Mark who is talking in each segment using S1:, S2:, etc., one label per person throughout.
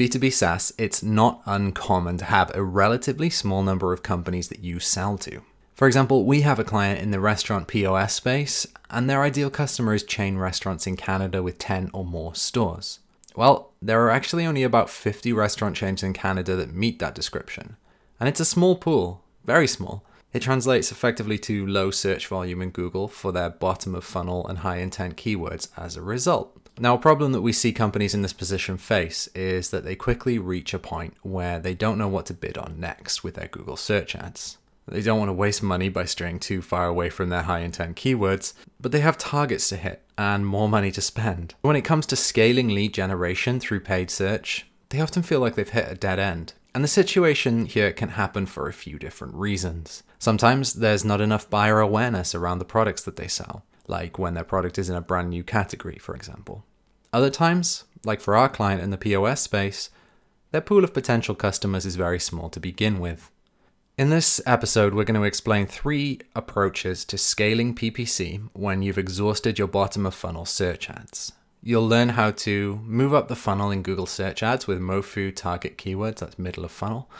S1: In B2B SaaS, it's not uncommon to have a relatively small number of companies that you sell to. For example, we have a client in the restaurant POS space, and their ideal customer is chain restaurants in Canada with 10 or more stores. Well, there are actually only about 50 restaurant chains in Canada that meet that description. And it's a small pool, very small. It translates effectively to low search volume in Google for their bottom of funnel and high intent keywords as a result. Now, a problem that we see companies in this position face is that they quickly reach a point where they don't know what to bid on next with their Google search ads. They don't want to waste money by straying too far away from their high intent keywords, but they have targets to hit and more money to spend. When it comes to scaling lead generation through paid search, they often feel like they've hit a dead end. And the situation here can happen for a few different reasons. Sometimes there's not enough buyer awareness around the products that they sell, like when their product is in a brand new category, for example. Other times, like for our client in the POS space, their pool of potential customers is very small to begin with. In this episode, we're going to explain three approaches to scaling PPC when you've exhausted your bottom of funnel search ads. You'll learn how to move up the funnel in Google search ads with MoFu target keywords, that's middle of funnel.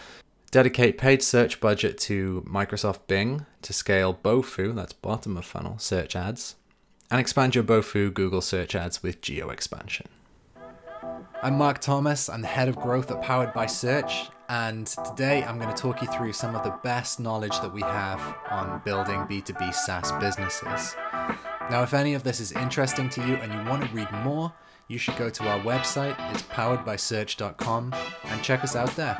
S1: Dedicate paid search budget to Microsoft Bing to scale BoFu, that's bottom of funnel search ads. And expand your BoFu Google search ads with geo expansion. I'm Marc Thomas, I'm the head of growth at Powered by Search, and today I'm going to talk you through some of the best knowledge that we have on building B2B SaaS businesses. Now, if any of this is interesting to you and you want to read more, you should go to our website, it's poweredbysearch.com, and check us out there.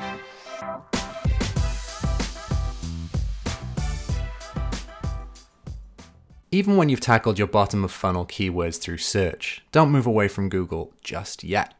S1: Even when you've tackled your bottom of funnel keywords through search, don't move away from Google just yet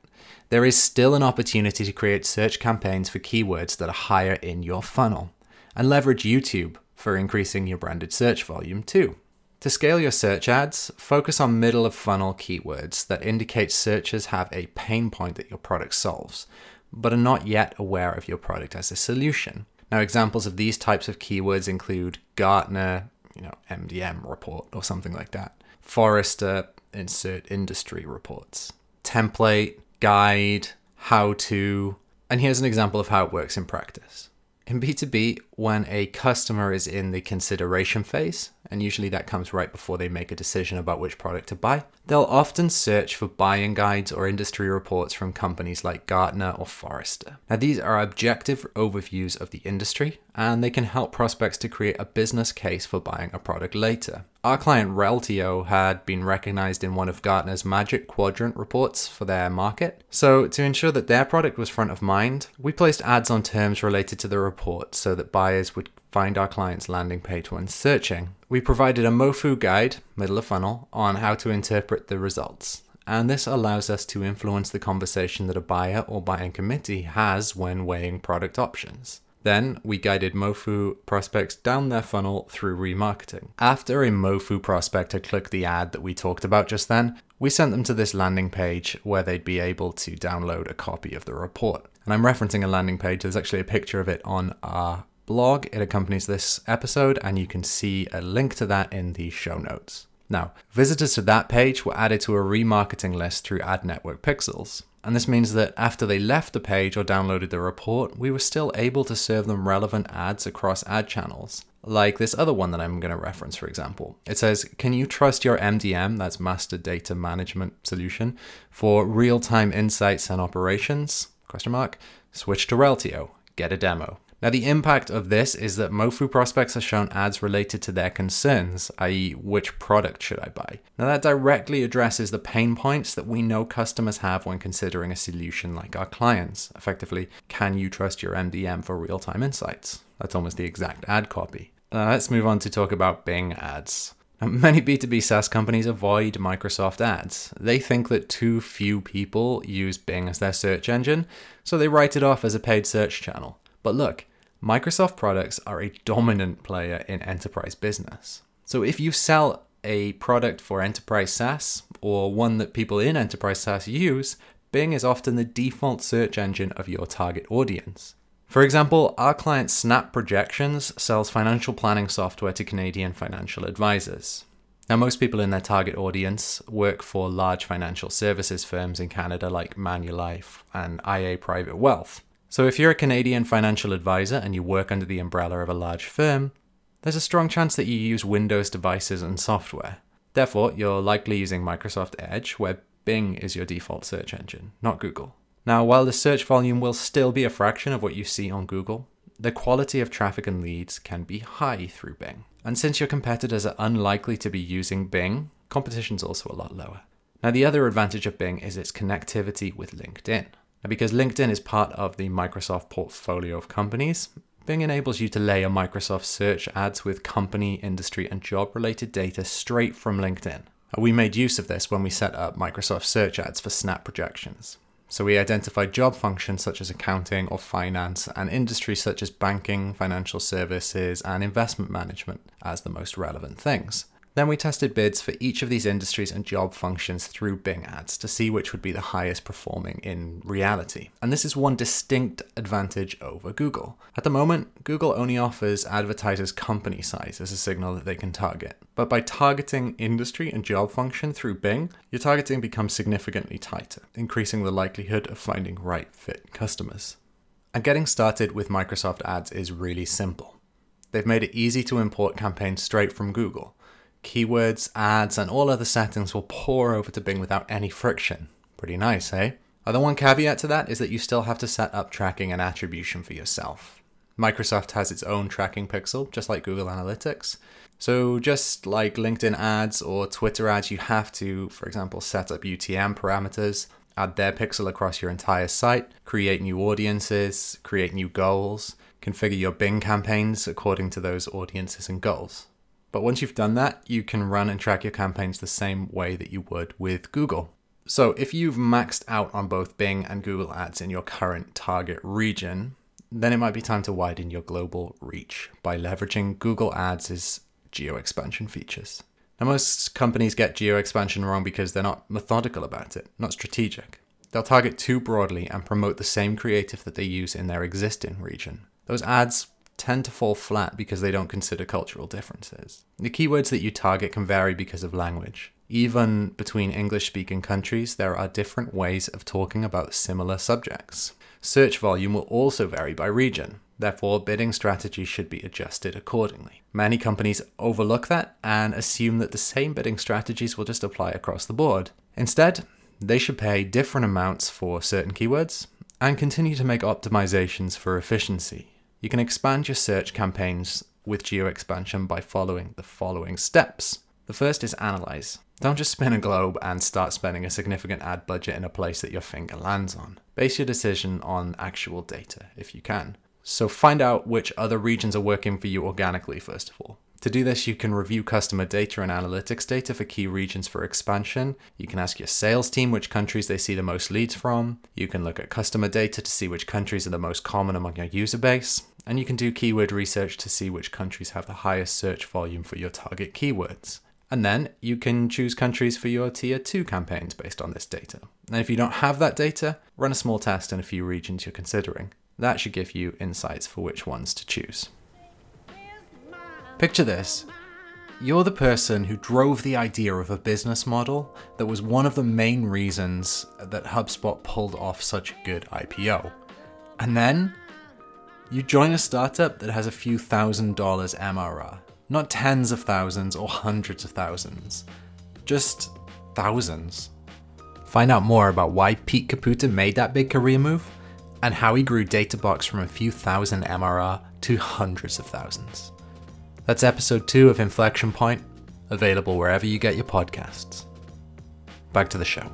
S1: there is still an opportunity to create search campaigns for keywords that are higher in your funnel and leverage YouTube for increasing your branded search volume too. To scale your search ads, focus on middle of funnel keywords that indicate searchers have a pain point that your product solves, but are not yet aware of your product as a solution. Now, examples of these types of keywords include Gartner, you know, MDM report or something like that, Forrester, insert industry reports, template, guide, how to, and here's an example of how it works in practice. In B2B, when a customer is in the consideration phase, and usually that comes right before they make a decision about which product to buy, they'll often search for buying guides or industry reports from companies like Gartner or Forrester. Now, these are objective overviews of the industry, and they can help prospects to create a business case for buying a product later. Our client Reltio had been recognized in one of Gartner's Magic Quadrant reports for their market. So, to ensure that their product was front of mind, we placed ads on terms related to the report so that buyers would find our client's landing page when searching. We provided a MoFu guide, middle of funnel, on how to interpret the results. And this allows us to influence the conversation that a buyer or buying committee has when weighing product options. Then we guided Mofu prospects down their funnel through remarketing. After a Mofu prospect had clicked the ad that we talked about just then, we sent them to this landing page where they'd be able to download a copy of the report. And I'm referencing a landing page, there's actually a picture of it on our blog. It accompanies this episode, and you can see a link to that in the show notes. Now, visitors to that page were added to a remarketing list through Ad Network Pixels. And this means that after they left the page or downloaded the report, we were still able to serve them relevant ads across ad channels. Like this other one that I'm going to reference, for example. It says, Can you trust your MDM, that's Master Data Management Solution, for real time insights and operations? Question mark. Switch to Reltio. Get a demo. Now, the impact of this is that Mofu prospects are shown ads related to their concerns, i.e., which product should I buy? Now, that directly addresses the pain points that we know customers have when considering a solution like our clients. Effectively, can you trust your MDM for real time insights? That's almost the exact ad copy. Uh, let's move on to talk about Bing ads. Now, many B2B SaaS companies avoid Microsoft ads. They think that too few people use Bing as their search engine, so they write it off as a paid search channel. But look, Microsoft products are a dominant player in enterprise business. So if you sell a product for enterprise SaaS or one that people in enterprise SaaS use, Bing is often the default search engine of your target audience. For example, our client Snap Projections sells financial planning software to Canadian financial advisors. Now, most people in their target audience work for large financial services firms in Canada like Manulife and IA Private Wealth. So, if you're a Canadian financial advisor and you work under the umbrella of a large firm, there's a strong chance that you use Windows devices and software. Therefore, you're likely using Microsoft Edge, where Bing is your default search engine, not Google. Now, while the search volume will still be a fraction of what you see on Google, the quality of traffic and leads can be high through Bing. And since your competitors are unlikely to be using Bing, competition's also a lot lower. Now, the other advantage of Bing is its connectivity with LinkedIn. Now, because LinkedIn is part of the Microsoft portfolio of companies, Bing enables you to layer Microsoft search ads with company, industry, and job related data straight from LinkedIn. We made use of this when we set up Microsoft search ads for Snap projections. So we identified job functions such as accounting or finance and industries such as banking, financial services, and investment management as the most relevant things. Then we tested bids for each of these industries and job functions through Bing ads to see which would be the highest performing in reality. And this is one distinct advantage over Google. At the moment, Google only offers advertisers company size as a signal that they can target. But by targeting industry and job function through Bing, your targeting becomes significantly tighter, increasing the likelihood of finding right fit customers. And getting started with Microsoft Ads is really simple. They've made it easy to import campaigns straight from Google keywords, ads, and all other settings will pour over to Bing without any friction. Pretty nice, eh? Other one caveat to that is that you still have to set up tracking and attribution for yourself. Microsoft has its own tracking pixel, just like Google Analytics. So, just like LinkedIn ads or Twitter ads, you have to, for example, set up UTM parameters, add their pixel across your entire site, create new audiences, create new goals, configure your Bing campaigns according to those audiences and goals. But once you've done that, you can run and track your campaigns the same way that you would with Google. So if you've maxed out on both Bing and Google Ads in your current target region, then it might be time to widen your global reach by leveraging Google Ads' geo expansion features. Now, most companies get geo expansion wrong because they're not methodical about it, not strategic. They'll target too broadly and promote the same creative that they use in their existing region. Those ads tend to fall flat because they don't consider cultural differences. The keywords that you target can vary because of language. Even between English speaking countries, there are different ways of talking about similar subjects. Search volume will also vary by region. Therefore, bidding strategy should be adjusted accordingly. Many companies overlook that and assume that the same bidding strategies will just apply across the board. Instead, they should pay different amounts for certain keywords and continue to make optimizations for efficiency you can expand your search campaigns with geo expansion by following the following steps. The first is analyze. Don't just spin a globe and start spending a significant ad budget in a place that your finger lands on. Base your decision on actual data if you can. So find out which other regions are working for you organically, first of all. To do this, you can review customer data and analytics data for key regions for expansion. You can ask your sales team which countries they see the most leads from. You can look at customer data to see which countries are the most common among your user base. And you can do keyword research to see which countries have the highest search volume for your target keywords. And then you can choose countries for your tier 2 campaigns based on this data. And if you don't have that data, run a small test in a few regions you're considering. That should give you insights for which ones to choose. Picture this. You're the person who drove the idea of a business model that was one of the main reasons that HubSpot pulled off such a good IPO. And then you join a startup that has a few thousand dollars MRR, not tens of thousands or hundreds of thousands, just thousands. Find out more about why Pete Caputa made that big career move and how he grew Databox from a few thousand MRR to hundreds of thousands. That's episode 2 of Inflection Point, available wherever you get your podcasts. Back to the show.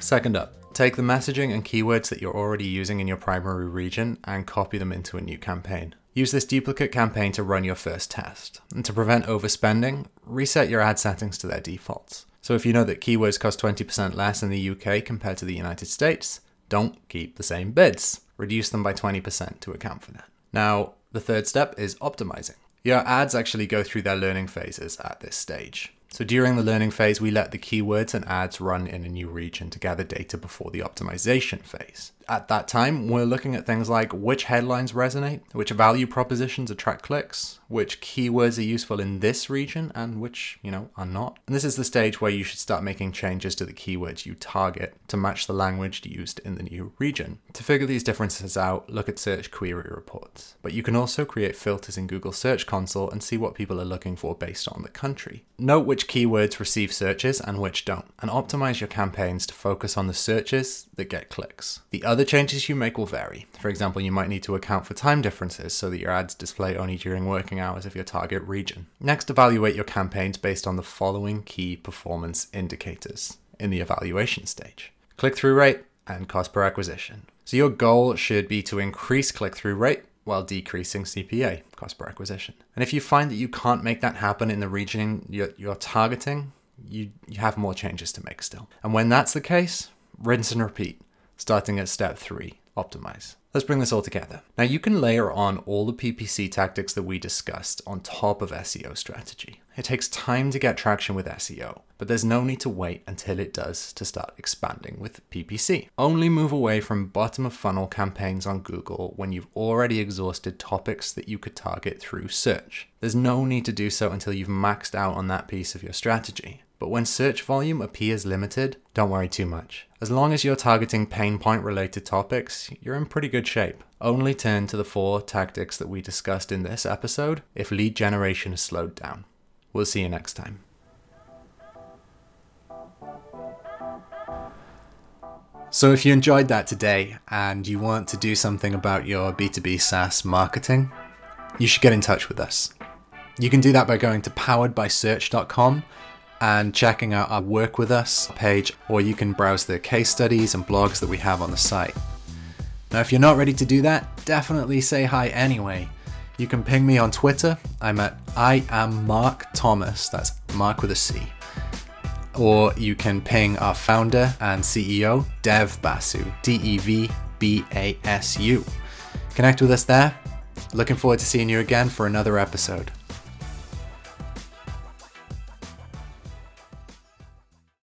S1: Second up, take the messaging and keywords that you're already using in your primary region and copy them into a new campaign. Use this duplicate campaign to run your first test. And to prevent overspending, reset your ad settings to their defaults. So if you know that keywords cost 20% less in the UK compared to the United States, don't keep the same bids. Reduce them by 20% to account for that. Now, the third step is optimizing. Your ads actually go through their learning phases at this stage. So during the learning phase, we let the keywords and ads run in a new region to gather data before the optimization phase. At that time, we're looking at things like which headlines resonate, which value propositions attract clicks, which keywords are useful in this region, and which, you know, are not. And this is the stage where you should start making changes to the keywords you target to match the language used in the new region. To figure these differences out, look at search query reports. But you can also create filters in Google Search Console and see what people are looking for based on the country. Note which keywords receive searches and which don't, and optimize your campaigns to focus on the searches that get clicks. The other changes you make will vary. For example, you might need to account for time differences so that your ads display only during working hours of your target region. Next, evaluate your campaigns based on the following key performance indicators in the evaluation stage click through rate and cost per acquisition. So, your goal should be to increase click through rate while decreasing CPA, cost per acquisition. And if you find that you can't make that happen in the region you're, you're targeting, you, you have more changes to make still. And when that's the case, rinse and repeat starting at step three optimize. Let's bring this all together. Now, you can layer on all the PPC tactics that we discussed on top of SEO strategy. It takes time to get traction with SEO, but there's no need to wait until it does to start expanding with PPC. Only move away from bottom of funnel campaigns on Google when you've already exhausted topics that you could target through search. There's no need to do so until you've maxed out on that piece of your strategy. But when search volume appears limited, don't worry too much. As long as you're targeting pain point related topics, you're in pretty good shape. Only turn to the four tactics that we discussed in this episode if lead generation has slowed down. We'll see you next time. So, if you enjoyed that today and you want to do something about your B2B SaaS marketing, you should get in touch with us. You can do that by going to poweredbysearch.com and checking out our Work With Us page, or you can browse the case studies and blogs that we have on the site. Now, if you're not ready to do that, definitely say hi anyway. You can ping me on Twitter. I'm at I am Marc Thomas. That's Marc with a C. Or you can ping our founder and CEO, Dev Basu, D E V B A S U. Connect with us there. Looking forward to seeing you again for another episode.